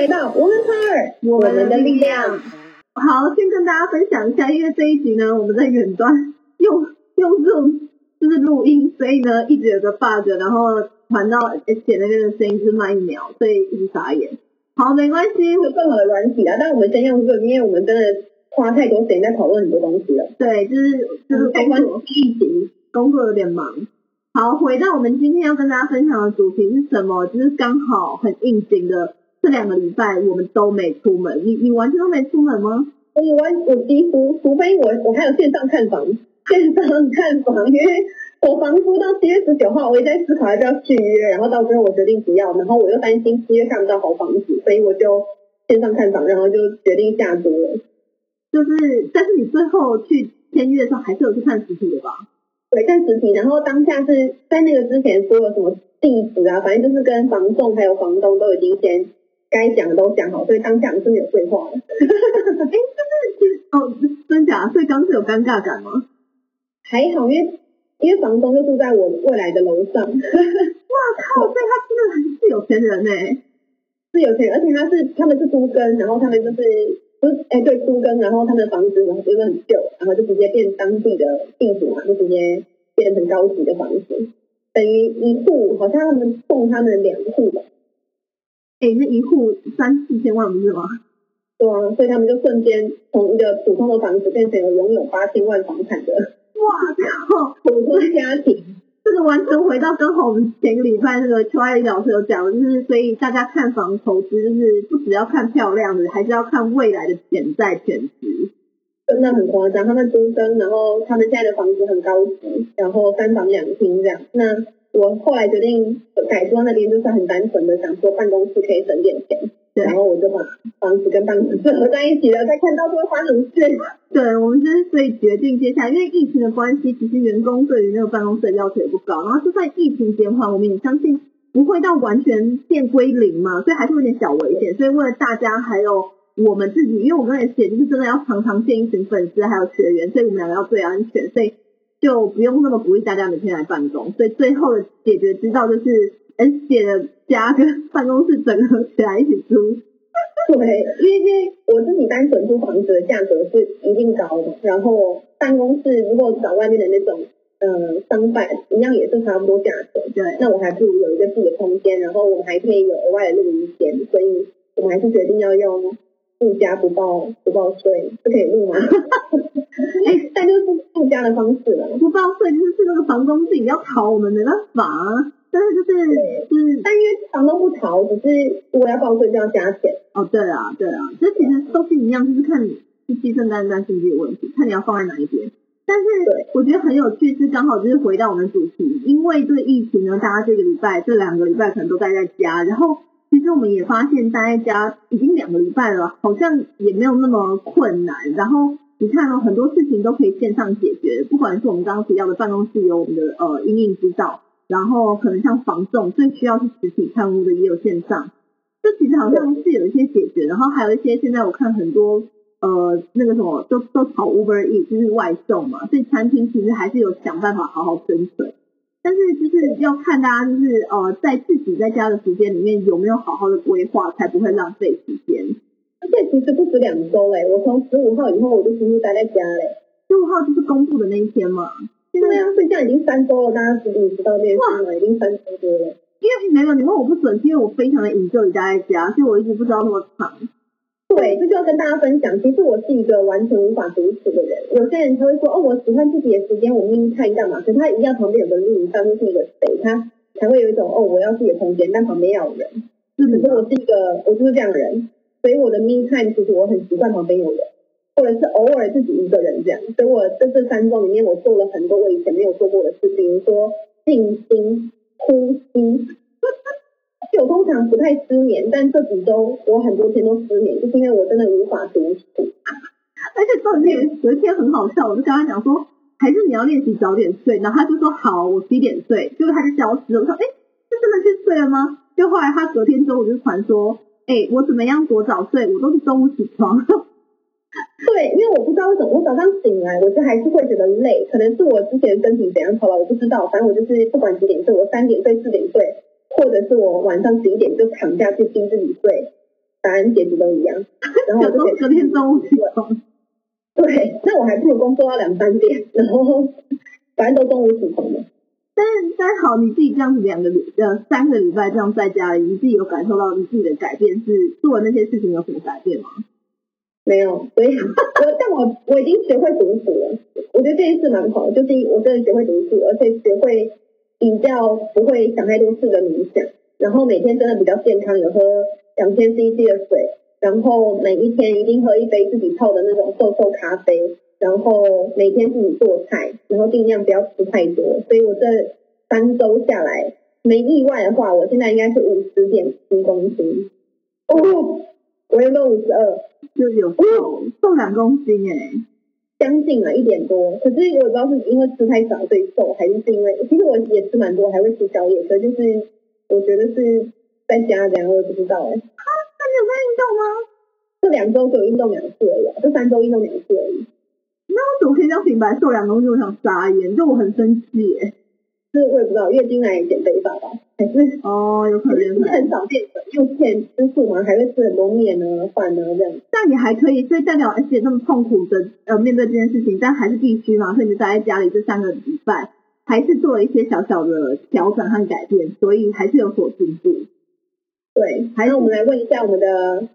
来到我们的我们的力量。好，先跟大家分享一下，因为这一集呢，我们在远端用用 Zoom 就是录音，所以呢一直有个 bug，然后传到而且那边的声音是慢一秒，所以一直傻眼。好，没关系，会更好的软体啊。但我们先用 Zoom，因为我们真的花太多时间在讨论很多东西了。对，就是就是工作疫情，工作有点忙。好，回到我们今天要跟大家分享的主题是什么？就是刚好很应景的，这两个礼拜我们都没出门。你你完全都没出门吗？我完我几乎，除非我我还有线上看房，线上看房，因为我房租到七月十九号，我也在思考要不要续约，然后到最后我决定不要，然后我又担心七月看不到好房子，所以我就线上看房，然后就决定下租了。就是，但是你最后去签约的时候，还是有去看实体的吧？对，看实体，然后当下是在那个之前说了什么地址啊，反正就是跟房仲还有房东都已经先该讲的都讲好，所以当下是没有对话的。哎，哦，真假？所以当时有尴尬感吗？还好，因为因为房东就住在我未来的楼上。哇靠！所以他真的是有钱人呢，是有钱人，而且他是他们是租根，然后他们就是。不是，哎，对，租根，然后他们的房子然后就是很旧，然后就直接变当地的地主嘛，就直接变成高级的房子，等于一户好像他们送他们两户吧，哎，那一户三四千万不是吗？对啊，所以他们就瞬间从一个普通的房子变成了拥有八千万房产的，哇靠，普通家庭。这个完全回到刚好我们前个礼拜那个邱爱丽老师有讲，就是所以大家看房投资，就是不只要看漂亮的，还是要看未来的潜在潜值。真的很夸张，他们租生，然后他们现在的房子很高级，然后三房两厅这样。那我后来决定改装那边，就是很单纯的想说办公室可以省点钱。然后我就把房子跟办公室合在一起了，再看到会发生事。对，我们就是所以决定接下来，因为疫情的关系，其实员工对于那个办公室的要求也不高。然后就算疫情减缓，我们也相信不会到完全变归零嘛，所以还是有点小危险。所以为了大家还有我们自己，因为我刚才写就是真的要常常见一群粉丝还有学员，所以我们两个要最安全，所以就不用那么鼓励大家每天来办公。所以最后的解决之道就是。S 姐的家跟办公室整合起来一起租，对，因为我自己单纯租房子的价格是一定高的，然后办公室如果找外面的那种呃商办，一样也是差不多价格，对，那我还不如有一个自己的空间，然后我们还可以有额外的录音间，所以我们还是决定要用住家不报不报税，是可以录吗？哎，但就是附加的方式了，不报税就是是那个房东自己要逃，我们没办法。但是就是，嗯，但因为房东不逃，只是如果要报税就要加钱。哦，对啊，对啊，这其实都是一样，就是看你是牺牲单单经济的问题，看你要放在哪一边。但是我觉得很有趣，是刚好就是回到我们主题，因为这个疫情呢，大家这个礼拜这两个礼拜可能都待在家，然后其实我们也发现待在家已经两个礼拜了，好像也没有那么困难。然后你看哦，很多事情都可以线上解决，不管是我们刚刚提到的办公室有我们的呃阴影指导。然后可能像房仲最需要是实体看屋的也有线上，这其实好像是有一些解决。然后还有一些现在我看很多呃那个什么都都炒 Uber E 就是外送嘛，所以餐厅其实还是有想办法好好生存。但是就是要看大家就是呃在自己在家的时间里面有没有好好的规划，才不会浪费时间。而且其实不止两周嘞，我从十五号以后我就几乎待在家嘞，十五号就是公布的那一天嘛。现在要睡觉已经三周了，大家知不知道这件事了？已经三周多了。因为没有你问我不准，因为我非常的引咎于待在家，所以我一直不知道那么长。对，这就要跟大家分享。其实我是一个完全无法独处的人。有些人他会说，哦，我喜欢自己的时间，我命令看干嘛？可是他一定要旁边有个另一半，是一个谁，他才会有一种，哦，我要自己的空间，但旁边要有人。可是我是一个，我就是这样的人，所以我的 me time 其实我很习惯旁边有人。或者是偶尔自己一个人这样，所以我在这三周里面，我做了很多我以前没有做过的事情，比如说静心、呼吸。我通常不太失眠，但这几周我很多天都失眠，就是因为我真的无法独处。而且昨天有一天很好笑，我就跟他讲说，还是你要练习早点睡，然后他就说好，我几点睡，结果他就消失了。我说，哎，是真的去睡了吗？就后来他隔天中午就传说，哎，我怎么样多早睡，我都是中午起床。对，因为我不知道为什么，我早上醒来，我就还是会觉得累，可能是我之前身体怎样好了，我不知道。反正我就是不管几点睡，我三点睡、四点睡，或者是我晚上十一点就躺下去逼自己睡，答案结局都一样，然后我就隔天中午起床。对，那我还不如工作到两三点，然后反正都中午起床的。但但好，你自己这样子两个礼呃三个礼拜这样在家里，你自己有感受到你自己的改变是做那些事情有什么改变吗？没有，所以我但我我已经学会独处了，我觉得这件事蛮好，就是我真的学会独处，而且学会比较不会想太多事的冥想，然后每天真的比较健康，有喝两千 CC 的水，然后每一天一定喝一杯自己泡的那种豆豆咖啡。然后每天自己做菜，然后尽量不要吃太多。所以我这三周下来，没意外的话，我现在应该是五十点七公斤。哦，我原本五十二，就有瘦瘦两公斤哎，将近了一点多。可是我不知道是因为吃太少所以瘦，还是是因为其实我也吃蛮多，还会吃宵夜。所以就是我觉得是在家这样，我也不知道哎。啊，那你有在运动吗？这两周只有运动两次而已，这三周运动两次而已。那我怎么可以这样平白瘦两公斤？我想撒眼，就我很生气耶。是我也不知道月经来减肥法吧，还是哦，有可能很少淀粉，又欠吃素嘛，还会吃很多面呢、饭呢这样。但你还可以，所以代表而且那么痛苦的呃面对这件事情，但还是必须嘛，所以你待在家里这三个礼拜，还是做了一些小小的调整和改变，所以还是有所进步。对，还有我们来问一下我们的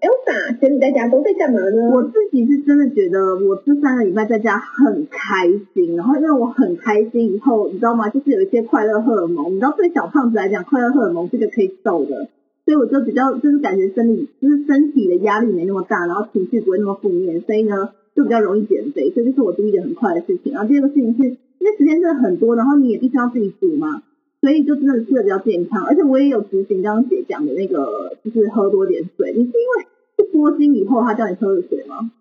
Elsa，其实你在家都在干嘛呢？我自己是真的觉得，我这三个礼拜在家很开心，然后因为我很开心，以后你知道吗？就是有一些快乐荷尔蒙，你知道对小胖子来讲，快乐荷尔蒙这个可以瘦的，所以我就比较就是感觉生理就是身体的压力没那么大，然后情绪不会那么负面，所以呢就比较容易减肥，所以这是我注意的很快的事情。然后第二个事情是，因为时间真的很多，然后你也必须要自己煮嘛。所以就真的吃的比较健康，而且我也有执行刚刚姐讲的那个，就是喝多点水。你是因为是播精以后他叫你喝的水吗？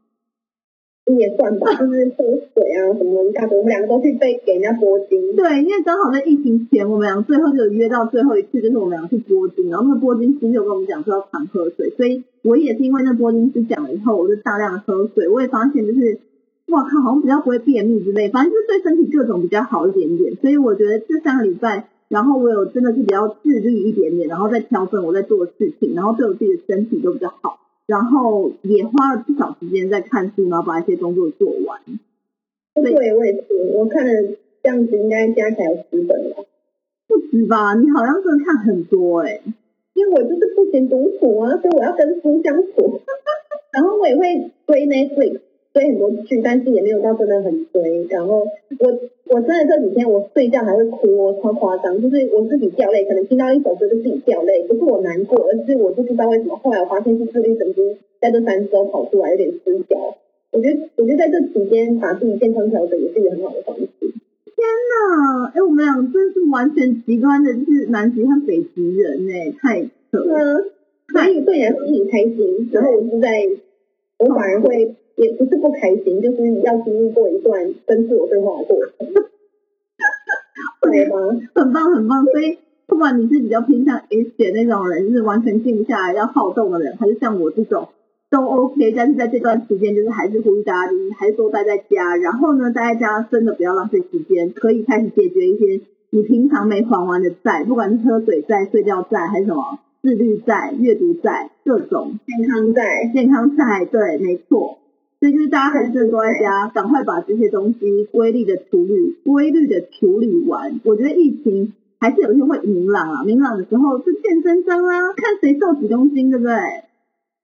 也算吧，就是喝水啊什么一大堆。我们两个都是被给人家拨金。对，因为刚好在疫情前，我们俩最后就约到最后一次，就是我们俩去拨金。然后那个播精师就跟我们讲说要常喝水，所以我也是因为那拨金师讲了以后，我就大量的喝水。我也发现就是，哇靠，好像比较不会便秘之类，反正就是对身体各种比较好一点点。所以我觉得这三个礼拜。然后我有真的是比较自律一点点，然后再调整我在做的事情，然后对我自己的身体都比较好，然后也花了不少时间在看书，然后把一些工作做完。对，我也是，我看了这样子应该加起来有十本了。不止吧？你好像真的看很多哎，因为我就是不行独处啊，所以我要跟书相处。然后我也会追 Netflix。追很多剧，但是也没有到真的很追。然后我我真的这几天我睡觉还会哭，超夸张，就是我自己掉泪，可能听到一首歌就自己掉泪，不是我难过，而是我不知道为什么。后来我发现是自律神经在这三周跑出来有点失调。我觉得我觉得在这期间把自己健康调整也是一个很好的方式。天呐，哎，我们俩真是完全极端的，就是南极和北极人哎，太扯了。所以对人很开心，然后我是在，我反而会。也不是不开心，就是要经历过一段跟自我对话的过程，对吗？很棒很棒。所以不管你是比较偏向 S 姐那种人，就是完全静不下来要好动的人，还是像我这种都 OK。但是在这段时间，就是还是呼吁大家，还是多待在家。然后呢，待在家真的不要浪费时间，可以开始解决一些你平常没还完的债，不管是喝水债、睡觉债，还是什么自律债、阅读债，各种健康债、健康债，对，没错。所以就是大家还是多在家，赶快把这些东西规律的处理、规律的处理完。我觉得疫情还是有一天会明朗啊，明朗的时候是健身章啊，看谁瘦几公斤，对不对？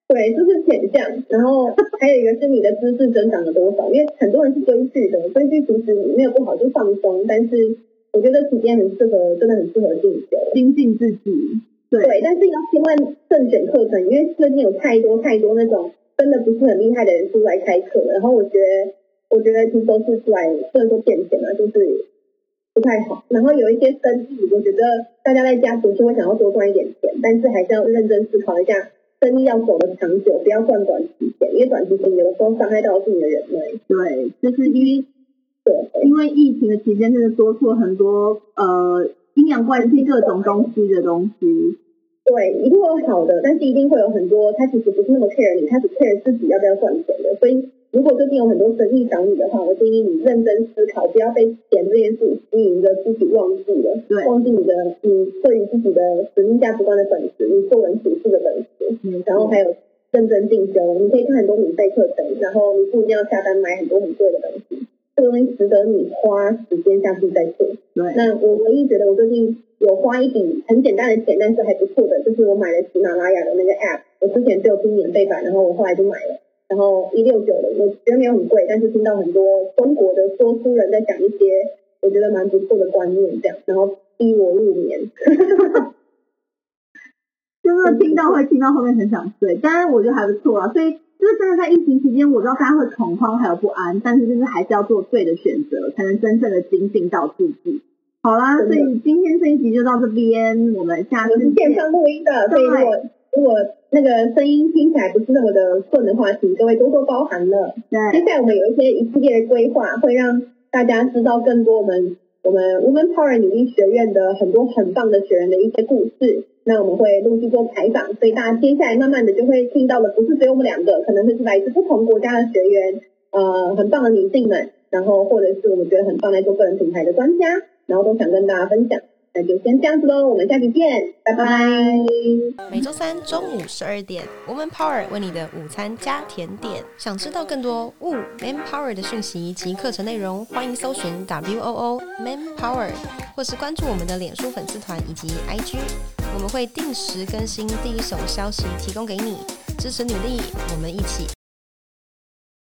对，就是减降。然后还有一个是你的知识增长了多少，因为很多人是追剧的，追剧其实没有不好，就放松。但是我觉得时间很适合，真的很适合进修、精进自己。对，但是要千万慎选课程，因为最近有太多太多那种。真的不是很厉害的人出来开课，然后我觉得，我觉得听说是出来不能说骗钱啊，就是不太好。然后有一些生意，我觉得大家在家读书会想要多赚一点钱，但是还是要认真思考一下，生意要走的长久，不要赚短期钱，因为短期钱有的时候伤害到是你的人脉。对，就是因为对，因为疫情的期间，真的多出很多呃阴阳怪气各种东西的东西。对，一定会有好的，但是一定会有很多，他其实不是那么 care 你，他只 care 自己要不要赚钱的。所以，如果最近有很多生意找你的话，我建议你认真思考，不要被钱这件事吸引着自己忘记了，忘记你的你对于自己的使命价值观的本质，你做人处事的本质。嗯，然后还有认真进修，你可以看很多免费课程，然后你不一定要下单买很多很贵的东西，这个东西值得你花时间下去再做。对，那我唯一觉得我最近有花一笔很简单的钱，但是还不错的，就是我买了喜马拉雅的那个 app，我之前只有听免费版，然后我后来就买了，然后一六九的，我觉得没有很贵，但是听到很多中国的说书人在讲一些我觉得蛮不错的观念，这样，然后逼我入眠。就是听到会听到后面很想睡，但是我觉得还不错啊。所以就是真的在疫情期间，我知道大家会恐慌还有不安，但是就是还是要做对的选择，才能真正的精进到自己。好啦，所以今天这一集就到这边，我们下次线上录音的，所以如果如果那个声音听起来不是那么的顺的话，请各位多多包涵了。对，接下来我们有一些一系列的规划，会让大家知道更多我们我们 Women Power 女力学院的很多很棒的学员的一些故事。那我们会陆续做采访，所以大家接下来慢慢的就会听到的，不是只有我们两个，可能会是来自不同国家的学员，呃，很棒的女性们，然后或者是我们觉得很棒在做个人品牌的专家，然后都想跟大家分享。那就先这样子喽，我们下期见，拜拜。每周三中午十二点，Woman Power 为你的午餐加甜点。想知道更多 Wo Man Power 的讯息及课程内容，欢迎搜寻 W O O Man Power，或是关注我们的脸书粉丝团以及 IG，我们会定时更新第一手消息，提供给你支持努力，我们一起